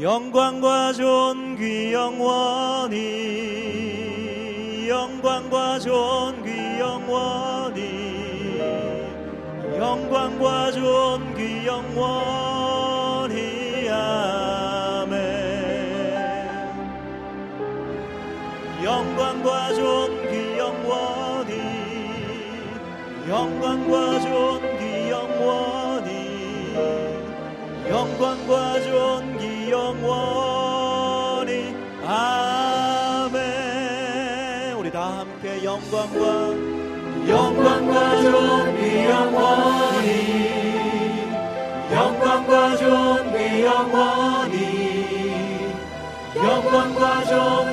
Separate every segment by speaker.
Speaker 1: 영광과 존귀 영원히 영광과 존귀 영원히 영광과 존귀 영원히 아멘. 영광과 존귀 영원히 영광과 존귀 영원히 영광과 존귀 영원히. 아멘. 우리 다 함께 영광과 영광과 존비 영원히. 영광과 존비 영원히. 영광과 존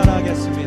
Speaker 1: 따라하겠습니다.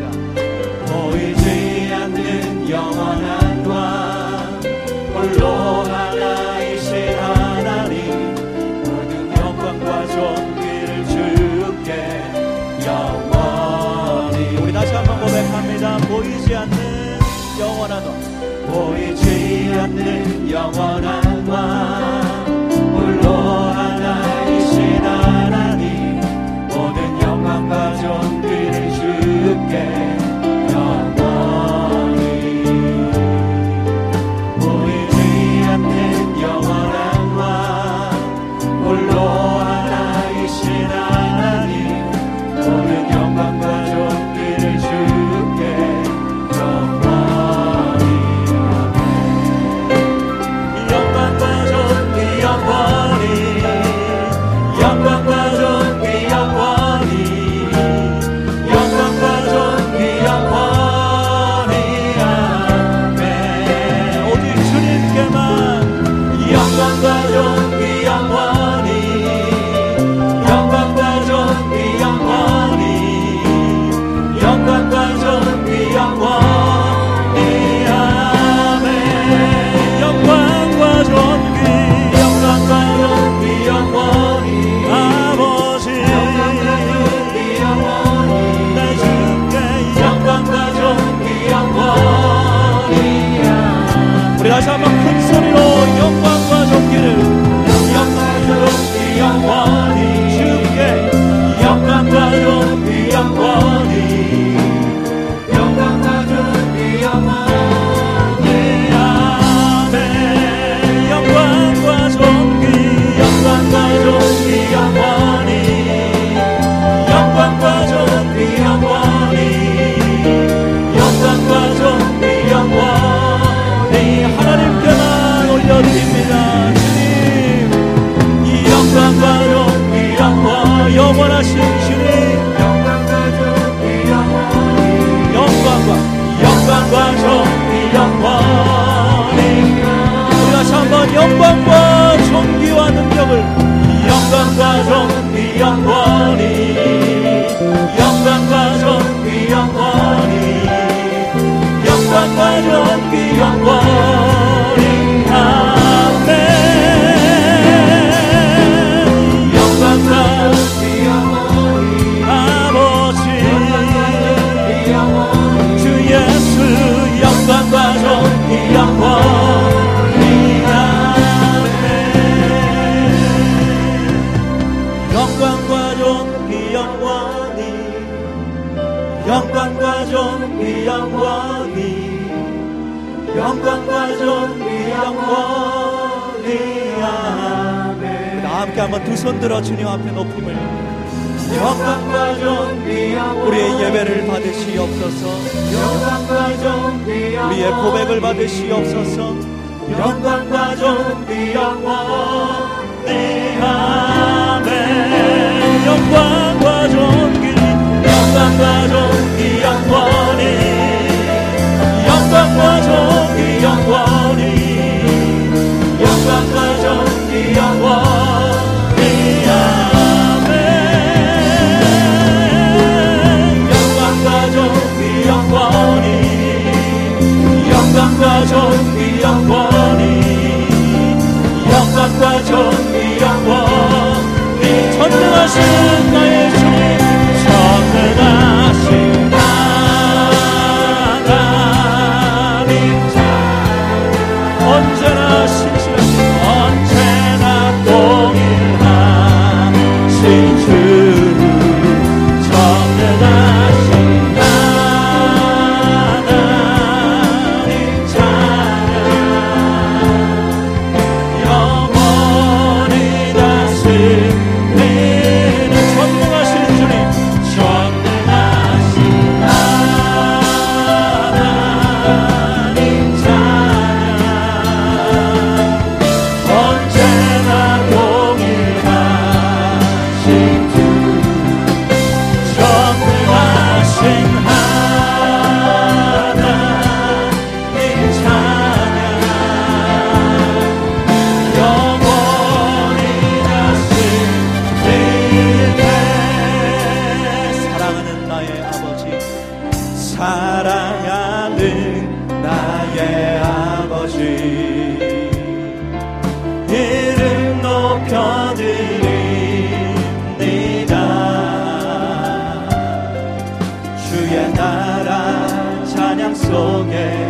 Speaker 1: 영광과 존귀와 능력을 영광과 존귀 영원히 영광과 존귀 영원히 영광과 존귀 영원히. 영원히 영광과 존귀 영원히. 아멘.
Speaker 2: 함께 한번 두 손 들어 주님 앞에 높임을.
Speaker 1: 영광과 존귀 영원히.
Speaker 2: 우리의 예배를 받으시옵소서.
Speaker 1: 영광과 존귀 영원히.
Speaker 2: 우리의 고백을 받으시옵소서.
Speaker 1: 영광과 존귀 영원히. 아멘.
Speaker 2: 영광과 존귀.
Speaker 1: 영광과 존귀 영원히 영광과 존 속에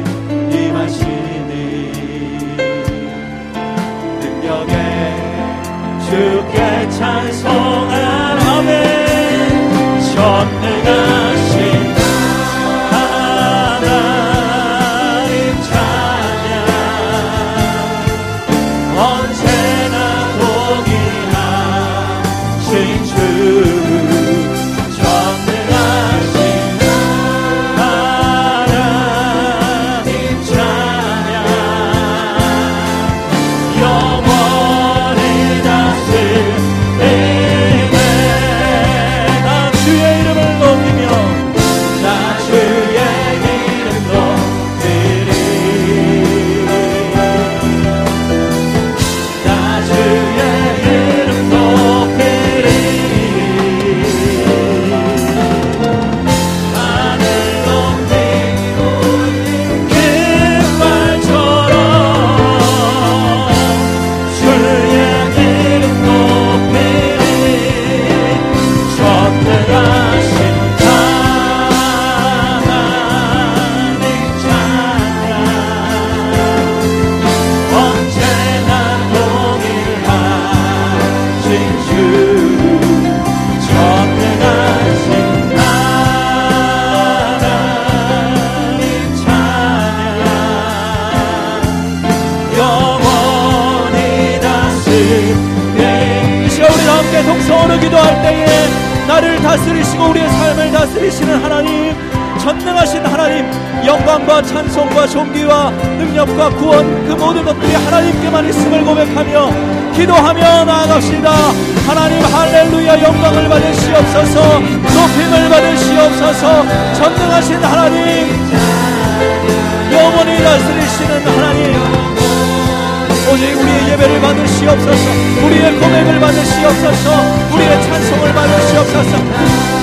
Speaker 2: 다스리시는 하나님 전능하신 하나님 영광과 찬송과 존귀와 능력과 구원 그 모든 것들이 하나님께만 있음을 고백하며 기도하며 나아갑시다. 하나님 할렐루야 영광을 받으시옵소서 높임을 받으시옵소서 전능하신 하나님. 영원히 다스리시는 하나님. 오직 우리의 예배를 받으시옵소서 우리의 고백을 받으시옵소서 우리의 찬송을 받으시옵소서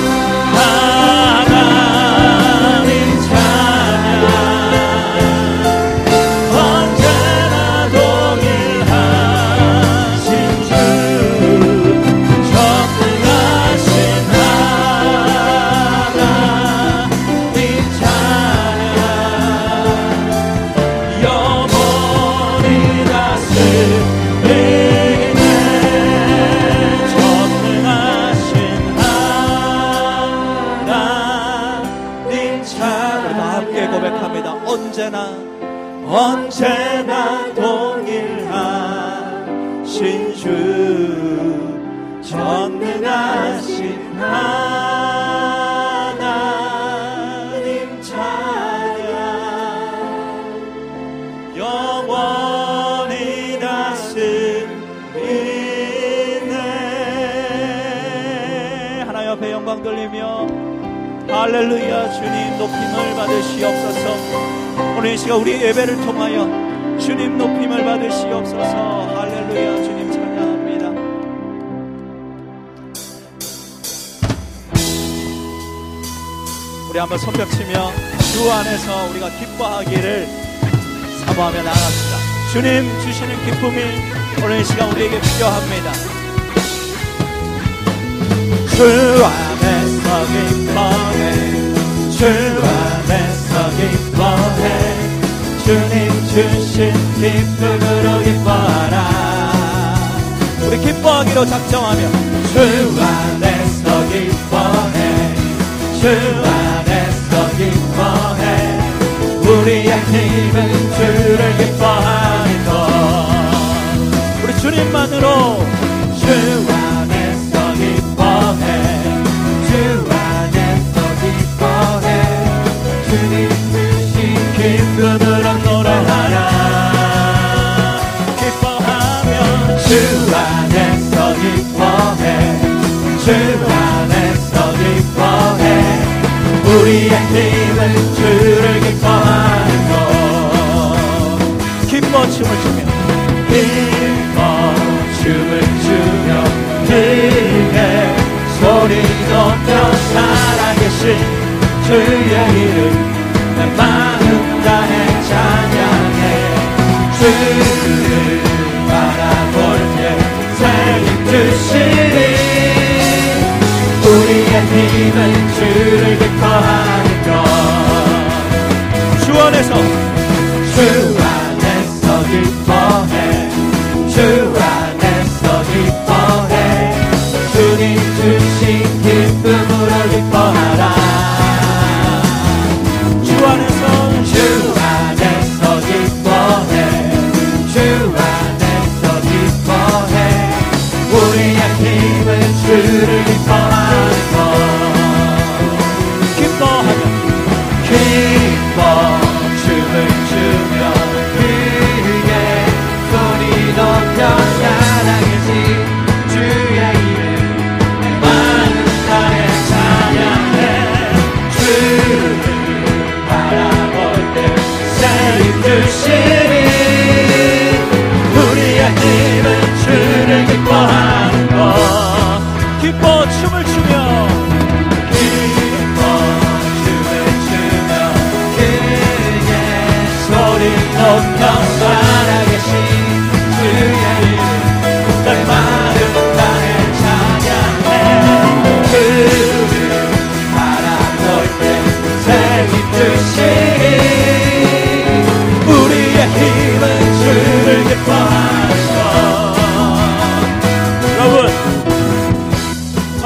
Speaker 1: 언제나 동일하신 주 전능하신 돌리며 할렐루야 주님 높임을 받으시옵소서. 오늘 이 시간 우리 예배를 통하여 주님 높임을 받으시옵소서. 할렐루야. 주님 찬양합니다. 우리 한번 손뼉 치며 주 안에서 우리가 기뻐하기를 사모하며 나아갑시다. 주님 주시는 기쁨이 오늘 이 시간 우리에게 필요합니다.
Speaker 2: 주 안에서 기뻐해. 주 안에서 기뻐해 주님 주신 기쁨으로 기뻐하라.
Speaker 1: 우리 기뻐하기로 작정하며
Speaker 2: 주 안에서 기뻐해. 주 안에서 기뻐해. 우리의 힘은 주를 기뻐하는 것
Speaker 1: 우리 주님만으로
Speaker 2: 주 안에서 기뻐해. 주 안에서 기뻐해. 주님 주신 기쁨 살아계신 주의 이름 내 마음 다해 찬양해. 주를 바라볼 때 책임주시니 우리의 힘은 주를 기뻐하는 것.
Speaker 1: 주 안에서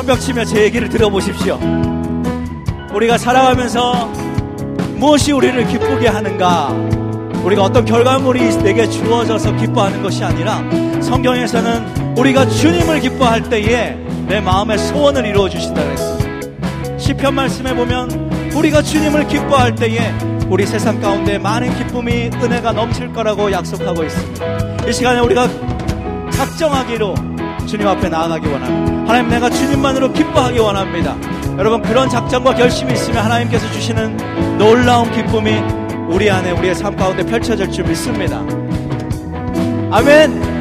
Speaker 1: 손뼉 치며 제 얘기를 들어보십시오. 우리가 살아가면서 무엇이 우리를 기쁘게 하는가? 우리가 어떤 결과물이 내게 주어져서 기뻐하는 것이 아니라 성경에서는 우리가 주님을 기뻐할 때에 내 마음의 소원을 이루어 주신다 그랬습니다. 시편 말씀에 보면 우리가 주님을 기뻐할 때에 우리 세상 가운데 많은 기쁨이 은혜가 넘칠 거라고 약속하고 있습니다. 이 시간에 우리가 작정하기로 주님 앞에 나아가기 원합니다. 하나님 내가 주님만으로 기뻐하기 원합니다. 여러분 그런 작정과 결심이 있으면 하나님께서 주시는 놀라운 기쁨이 우리 안에 우리의 삶 가운데 펼쳐질 줄 믿습니다. 아멘.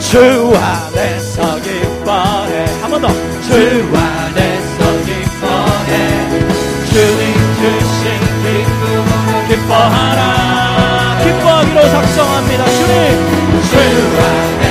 Speaker 2: 주 안에서 기뻐해
Speaker 1: 한 번 더.
Speaker 2: 주 안에서 기뻐해 주님 주신 기쁨으로 기뻐하라
Speaker 1: 기뻐하기로 작정합니다. 주님.
Speaker 2: 주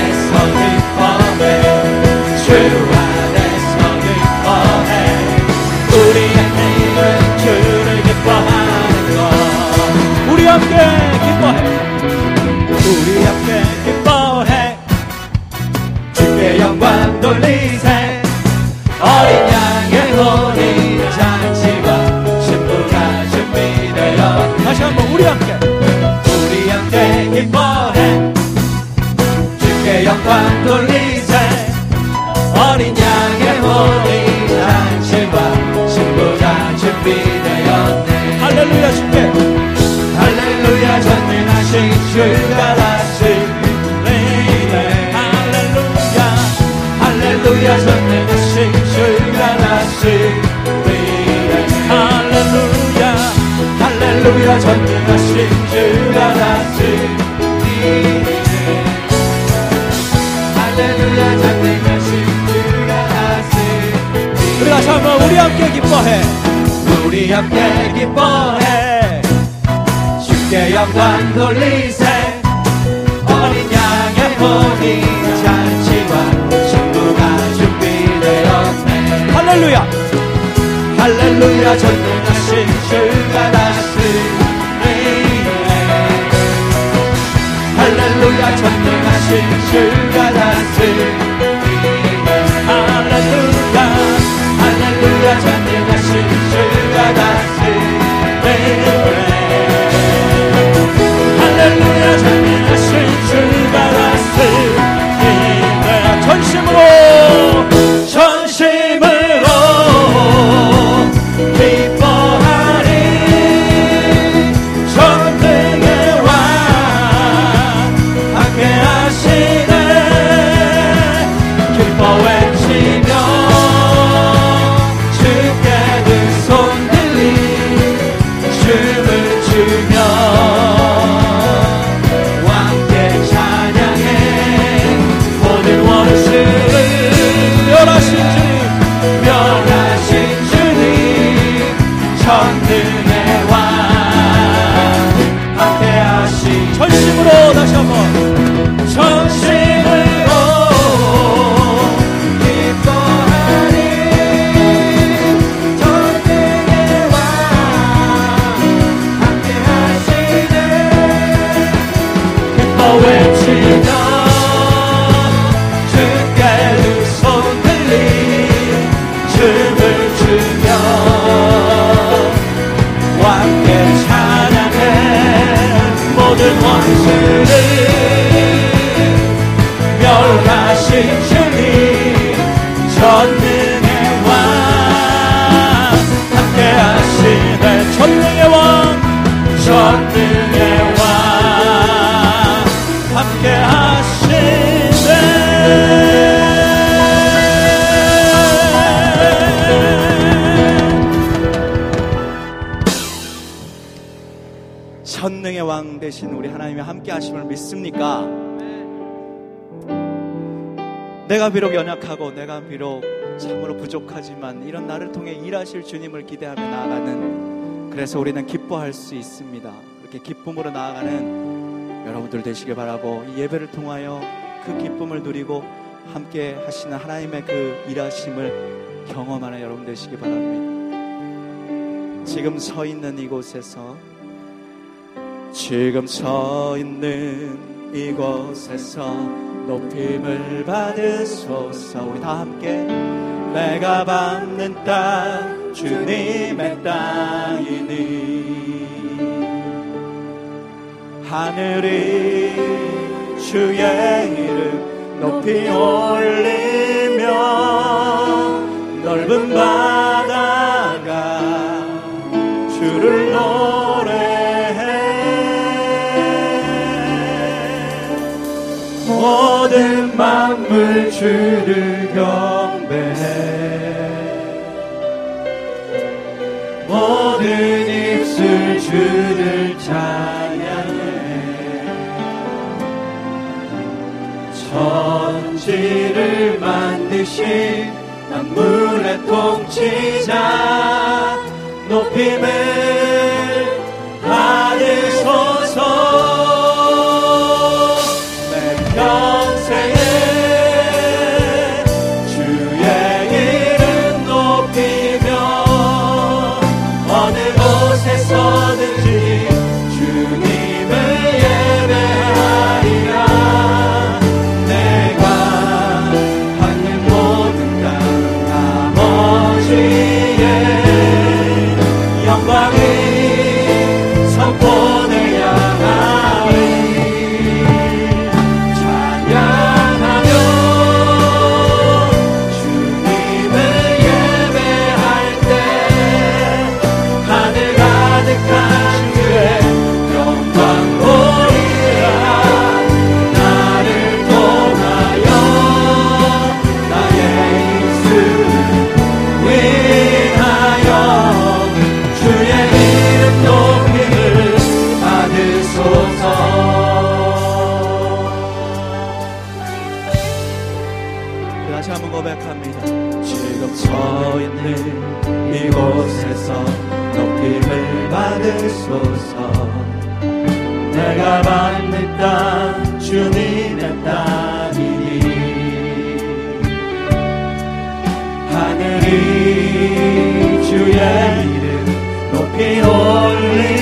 Speaker 2: 돌리세 어린 양의 본인 잔치와 신부가 준비되었네.
Speaker 1: 할렐루야.
Speaker 2: 할렐루야 전능하신 주가 다스리네. 할렐루야 전능하신 주가 다스리네 전능의 왕
Speaker 1: 되신 우리 하나님의 함께 하심을 믿습니까? 내가 비록 연약하고 내가 비록 참으로 부족하지만 이런 나를 통해 일하실 주님을 기대하며 나아가는 그래서 우리는 기뻐할 수 있습니다. 그렇게 기쁨으로 나아가는 여러분들 되시길 바라고 이 예배를 통하여 그 기쁨을 누리고 함께 하시는 하나님의 그 일하심을 경험하는 여러분 되시기 바랍니다. 지금 서 있는 이곳에서 지금 서 있는 이곳에서 높임을 받으소서. 우리 다 함께. 내가 받는 땅 주님의 땅이니. 하늘이 주의 이름 높이 올리며 넓은 바다가 주를 노래 주를 경배해 모든 입술 주를 찬양해. 천지를 만드신 만물의 통치자 높임을 받으소 주의 이름 높이
Speaker 2: 올리